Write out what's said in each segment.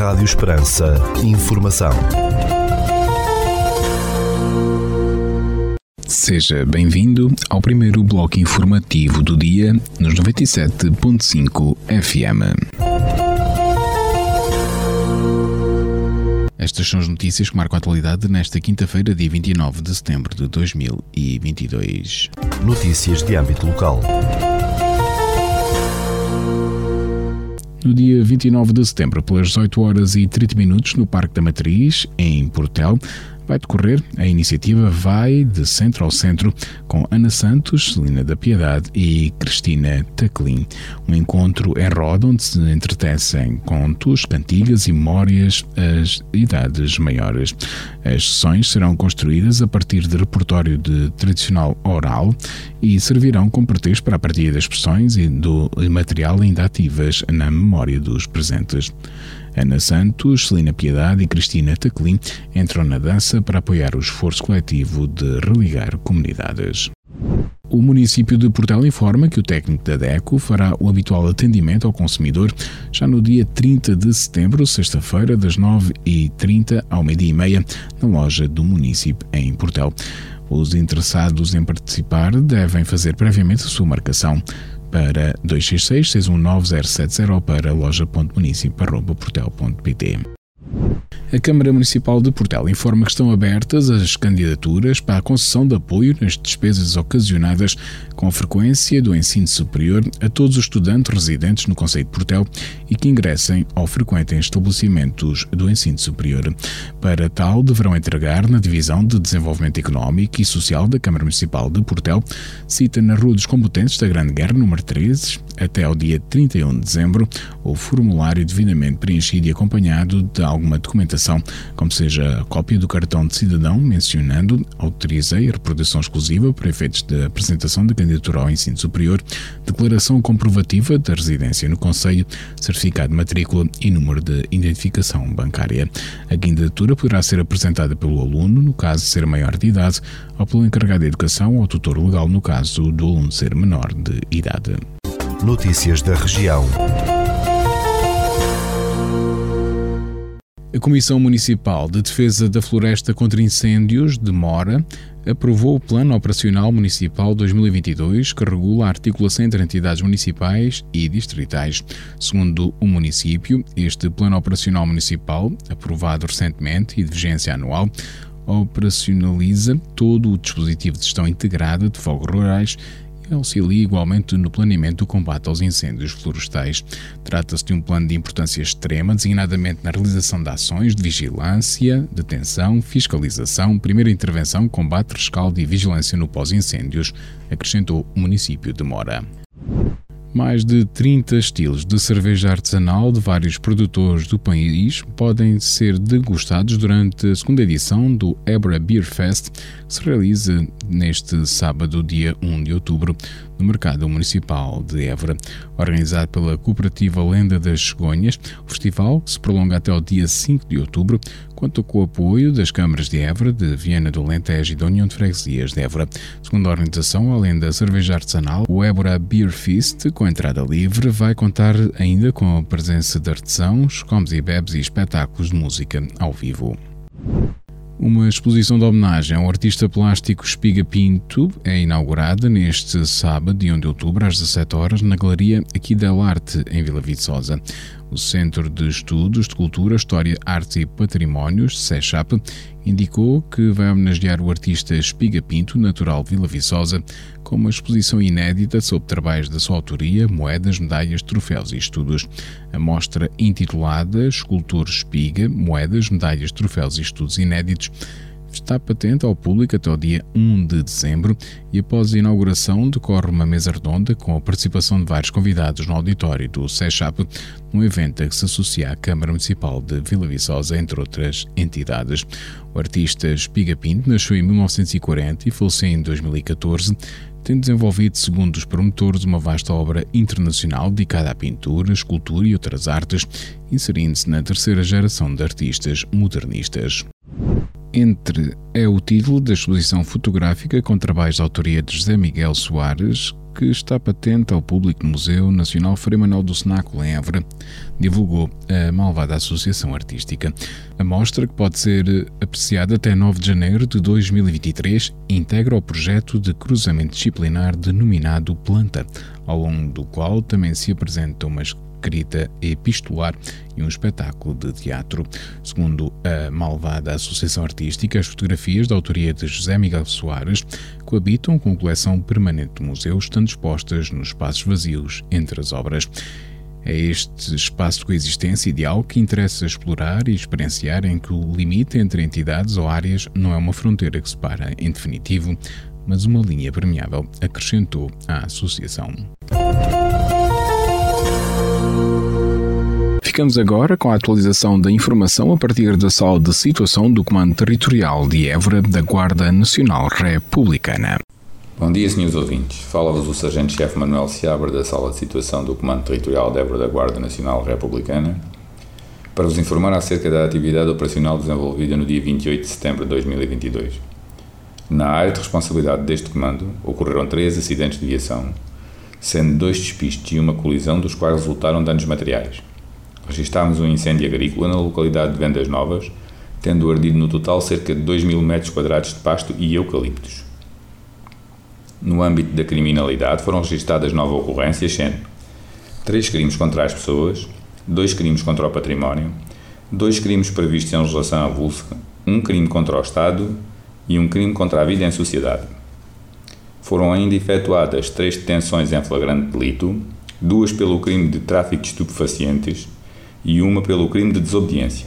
Rádio Esperança. Informação. Seja bem-vindo ao primeiro bloco informativo do dia nos 97.5 FM. Estas são as notícias que marcam a atualidade nesta quinta-feira, dia 29 de setembro de 2022. Notícias de âmbito local. No dia 29 de setembro, pelas 18 horas e 30 minutos, no Parque da Matriz, em Portel, vai decorrer a iniciativa Vai de Centro ao Centro com Ana Santos, Celina da Piedade e Cristina Taclin. Um encontro em roda onde se entretecem contos, cantigas e memórias às idades maiores. As sessões serão construídas a partir de repertório de tradicional oral e servirão como pretexto para a partilha das expressões e do material ainda ativas na memória dos presentes. Ana Santos, Celina Piedade e Cristina Taclin entram na dança para apoiar o esforço coletivo de religar comunidades. O município de Portel informa que o técnico da DECO fará o habitual atendimento ao consumidor já no dia 30 de setembro, sexta-feira, das 9h30 ao meio-dia e meia, na loja do município em Portel. Os interessados em participar devem fazer previamente a sua marcação para 266 619 070 para loja.municipio.portel.pt. A Câmara Municipal de Portel informa que estão abertas as candidaturas para a concessão de apoio nas despesas ocasionadas com frequência do ensino superior a todos os estudantes residentes no Conselho de Portel e que ingressem ou frequentem estabelecimentos do ensino superior. Para tal, deverão entregar na Divisão de Desenvolvimento Económico e Social da Câmara Municipal de Portel, cita na Rua dos Competentes da Grande Guerra, número 13, até ao dia 31 de dezembro, o formulário devidamente preenchido e acompanhado de alguma documentação, como seja a cópia do cartão de cidadão mencionando autorizei a reprodução exclusiva para efeitos de apresentação da candidatura ao ensino superior, declaração comprovativa da residência no Conselho, certificado de matrícula e número de identificação bancária. A candidatura poderá ser apresentada pelo aluno, no caso de ser maior de idade, ou pelo encarregado de educação ou tutor legal, no caso do aluno ser menor de idade. Notícias da região. A Comissão Municipal de Defesa da Floresta contra Incêndios de Mora aprovou o Plano Operacional Municipal 2022, que regula a articulação entre entidades municipais e distritais. Segundo o município, este Plano Operacional Municipal, aprovado recentemente e de vigência anual, operacionaliza todo o dispositivo de gestão integrada de fogos rurais auxilia igualmente no planeamento do combate aos incêndios florestais. Trata-se de um plano de importância extrema, designadamente na realização de ações de vigilância, detenção, fiscalização, primeira intervenção, combate, rescaldo e vigilância no pós-incêndios, acrescentou o município de Mora. Mais de 30 estilos de cerveja artesanal de vários produtores do país podem ser degustados durante a segunda edição do Ebra Beer Fest, que se realiza neste sábado, dia 1 de outubro, no Mercado Municipal de Évora. Organizado pela Cooperativa Lenda das Cegonhas, o festival, que se prolonga até o dia 5 de outubro, conta com o apoio das câmaras de Évora, de Viana do Alentejo e da União de Freguesias de Évora. Segundo a organização, além da cerveja artesanal, o Évora Beer Feast, com entrada livre, vai contar ainda com a presença de artesãos, comes e bebes e espetáculos de música ao vivo. Uma exposição de homenagem ao artista plástico Espiga Pinto é inaugurada neste sábado, de 1 de outubro, às 17 horas, na Galeria Aqui da Arte, em Vila Viçosa. O Centro de Estudos de Cultura, História, Arte e Patrimónios, CECHAP, indicou que vai homenagear o artista Espiga Pinto, natural Vila Viçosa, com uma exposição inédita sobre trabalhos da sua autoria, moedas, medalhas, troféus e estudos. A mostra intitulada Escultor Espiga, Moedas, Medalhas, Troféus e Estudos Inéditos está patente ao público até o dia 1 de dezembro e após a inauguração decorre uma mesa redonda com a participação de vários convidados no auditório do SECHAP, um evento a que se associa à Câmara Municipal de Vila Viçosa, entre outras entidades. O artista Espiga Pinto nasceu em 1940 e faleceu em 2014, tendo desenvolvido, segundo os promotores, uma vasta obra internacional dedicada à pintura, escultura e outras artes, inserindo-se na terceira geração de artistas modernistas. Entre é o título da exposição fotográfica com trabalhos de autoria de José Miguel Soares, que está patente ao público no Museu Nacional Frei do Cenáculo, em Évora, divulgou a malvada Associação Artística. A mostra, que pode ser apreciada até 9 de janeiro de 2023, integra o projeto de cruzamento disciplinar denominado Planta, ao longo do qual também se apresenta uma escrita epistolar e um espetáculo de teatro. Segundo a malvada Associação Artística, as fotografias da autoria de José Miguel Soares coabitam com a coleção permanente do museu, estando expostas nos espaços vazios entre as obras. É este espaço de coexistência ideal que interessa explorar e experienciar, em que o limite entre entidades ou áreas não é uma fronteira que separa, em definitivo, mas uma linha permeável, acrescentou a associação. Ficamos agora com a atualização da informação a partir da sala de situação do Comando Territorial de Évora da Guarda Nacional Republicana. Bom dia, senhores ouvintes. Fala-vos o Sargento-Chefe Manuel Seabra da Sala de Situação do Comando Territorial de Évora da Guarda Nacional Republicana para vos informar acerca da atividade operacional desenvolvida no dia 28 de setembro de 2022. Na área de responsabilidade deste comando ocorreram três acidentes de viação, sendo dois despistes e uma colisão dos quais resultaram danos materiais registámos um incêndio agrícola na localidade de Vendas Novas, tendo ardido no total cerca de 2 mil metros quadrados de pasto e eucaliptos. No âmbito da criminalidade foram registadas nove ocorrências, sendo três crimes contra as pessoas, dois crimes contra o património, dois crimes previstos em legislação avulsa, um crime contra o Estado e um crime contra a vida em sociedade. Foram ainda efetuadas três detenções em flagrante delito, duas pelo crime de tráfico de estupefacientes e uma pelo crime de desobediência.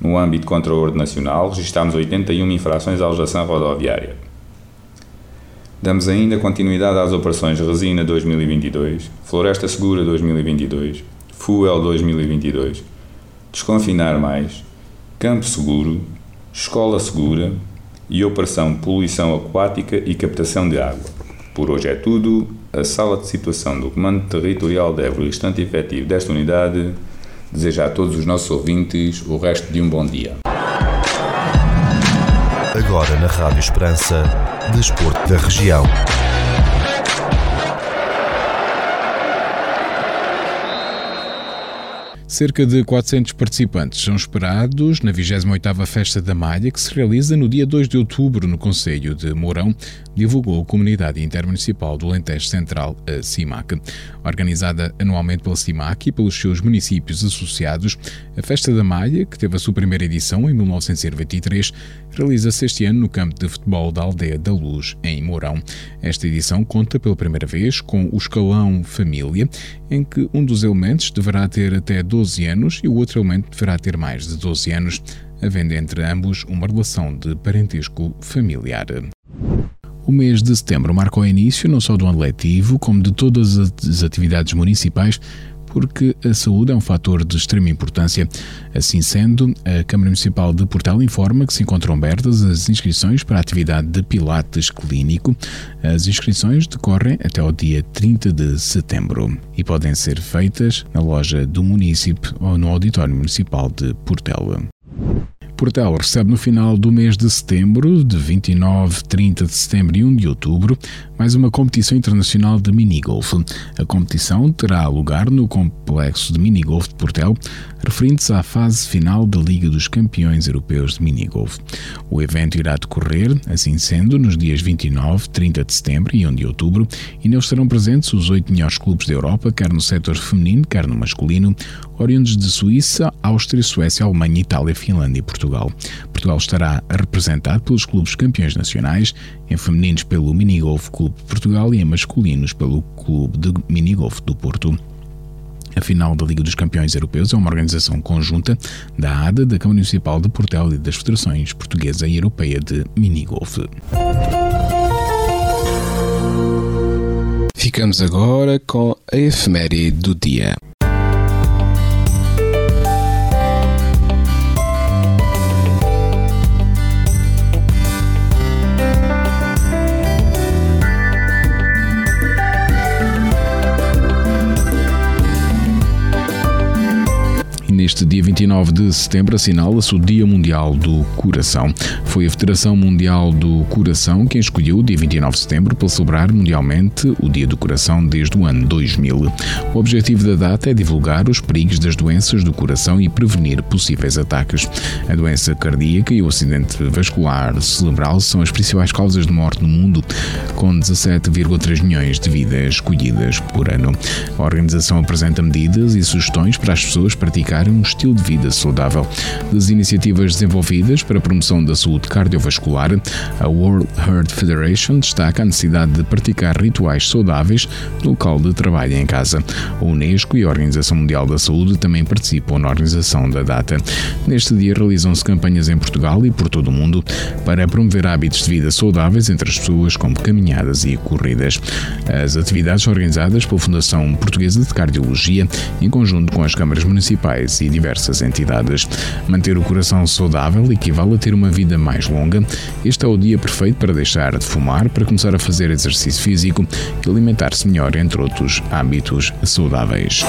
No âmbito contra a ordem nacional, registámos 81 infrações à legislação rodoviária. Damos ainda continuidade às operações Resina 2022, Floresta Segura 2022, Fuel 2022, Desconfinar Mais, Campo Seguro, Escola Segura e Operação Poluição Aquática e Captação de Água. Por hoje é tudo. A sala de situação do Comando Territorial de Évora instante efetivo desta unidade deseja a todos os nossos ouvintes o resto de um bom dia. Agora na Rádio Esperança, Desporto da Região. Cerca de 400 participantes são esperados na 28ª Festa da Malha, que se realiza no dia 2 de outubro no Conselho de Mourão, divulgou a Comunidade Intermunicipal do Alentejo Central, a CIMAC. Organizada anualmente pela CIMAC e pelos seus municípios associados, a Festa da Malha, que teve a sua primeira edição em 1923, realiza-se este ano no campo de futebol da Aldeia da Luz, em Mourão. Esta edição conta pela primeira vez com o escalão Família, em que um dos elementos deverá ter até 12 anos e o outro elemento deverá ter mais de 12 anos, havendo entre ambos uma relação de parentesco familiar. O mês de setembro marcou o início não só do ano letivo, como de todas as atividades municipais porque a saúde é um fator de extrema importância. Assim sendo, a Câmara Municipal de Portel informa que se encontram abertas as inscrições para a atividade de Pilates Clínico. As inscrições decorrem até ao dia 30 de setembro e podem ser feitas na loja do município ou no Auditório Municipal de Portela. Portel recebe no final do mês de setembro, de 29, 30 de setembro e 1 de outubro, mais uma competição internacional de minigolf. A competição terá lugar no complexo de minigolf de Portel, referindo-se à fase final da Liga dos Campeões Europeus de Minigolf. O evento irá decorrer, assim sendo, nos dias 29, 30 de setembro e 1 de outubro, e neles estarão presentes os oito melhores clubes da Europa, quer no setor feminino, quer no masculino, oriundos de Suíça, Áustria, Suécia, Alemanha, Itália, Finlândia e Portugal. Portugal estará representado pelos clubes campeões nacionais, em femininos pelo Minigolf Clube Portugal e em masculinos pelo Clube de Minigolf do Porto. A final da Liga dos Campeões Europeus é uma organização conjunta da ADA, da Câmara Municipal de Portel e das Federações Portuguesa e Europeia de Minigolf. Ficamos agora com a efeméride do dia. Neste dia 29 de setembro assinala-se o Dia Mundial do Coração. Foi a Federação Mundial do Coração quem escolheu o dia 29 de setembro para celebrar mundialmente o Dia do Coração desde o ano 2000. O objetivo da data é divulgar os perigos das doenças do coração e prevenir possíveis ataques. A doença cardíaca e o acidente vascular cerebral são as principais causas de morte no mundo, com 17,3 milhões de vidas escolhidas por ano. A organização apresenta medidas e sugestões para as pessoas praticarem um estilo de vida saudável. Das iniciativas desenvolvidas para a promoção da saúde cardiovascular, a World Heart Federation destaca a necessidade de praticar rituais saudáveis no local de trabalho e em casa. A Unesco e a Organização Mundial da Saúde também participam na organização da data. Neste dia realizam-se campanhas em Portugal e por todo o mundo para promover hábitos de vida saudáveis entre as pessoas, como caminhadas e corridas. As atividades organizadas pela Fundação Portuguesa de Cardiologia, em conjunto com as câmaras municipais e diversas entidades. Manter o coração saudável equivale a ter uma vida mais longa. Este é o dia perfeito para deixar de fumar, para começar a fazer exercício físico e alimentar-se melhor, entre outros hábitos saudáveis.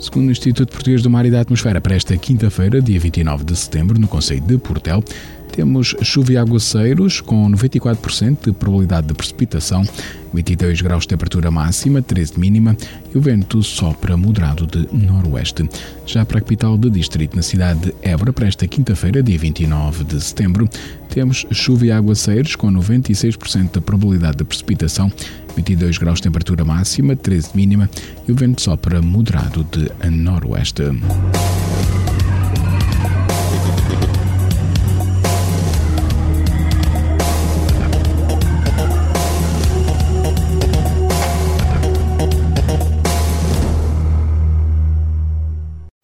Segundo o Instituto Português do Mar e da Atmosfera, para esta quinta-feira, dia 29 de setembro, no Conselho de Portel, temos chuva e aguaceiros com 94% de probabilidade de precipitação, 22 graus de temperatura máxima, 13 de mínima e o vento sopra moderado de noroeste. Já para a capital do distrito, na cidade de Évora, para esta quinta-feira, dia 29 de setembro, temos chuva e aguaceiros com 96% de probabilidade de precipitação, 22 graus de temperatura máxima, 13 de mínima e o vento sopra moderado de noroeste.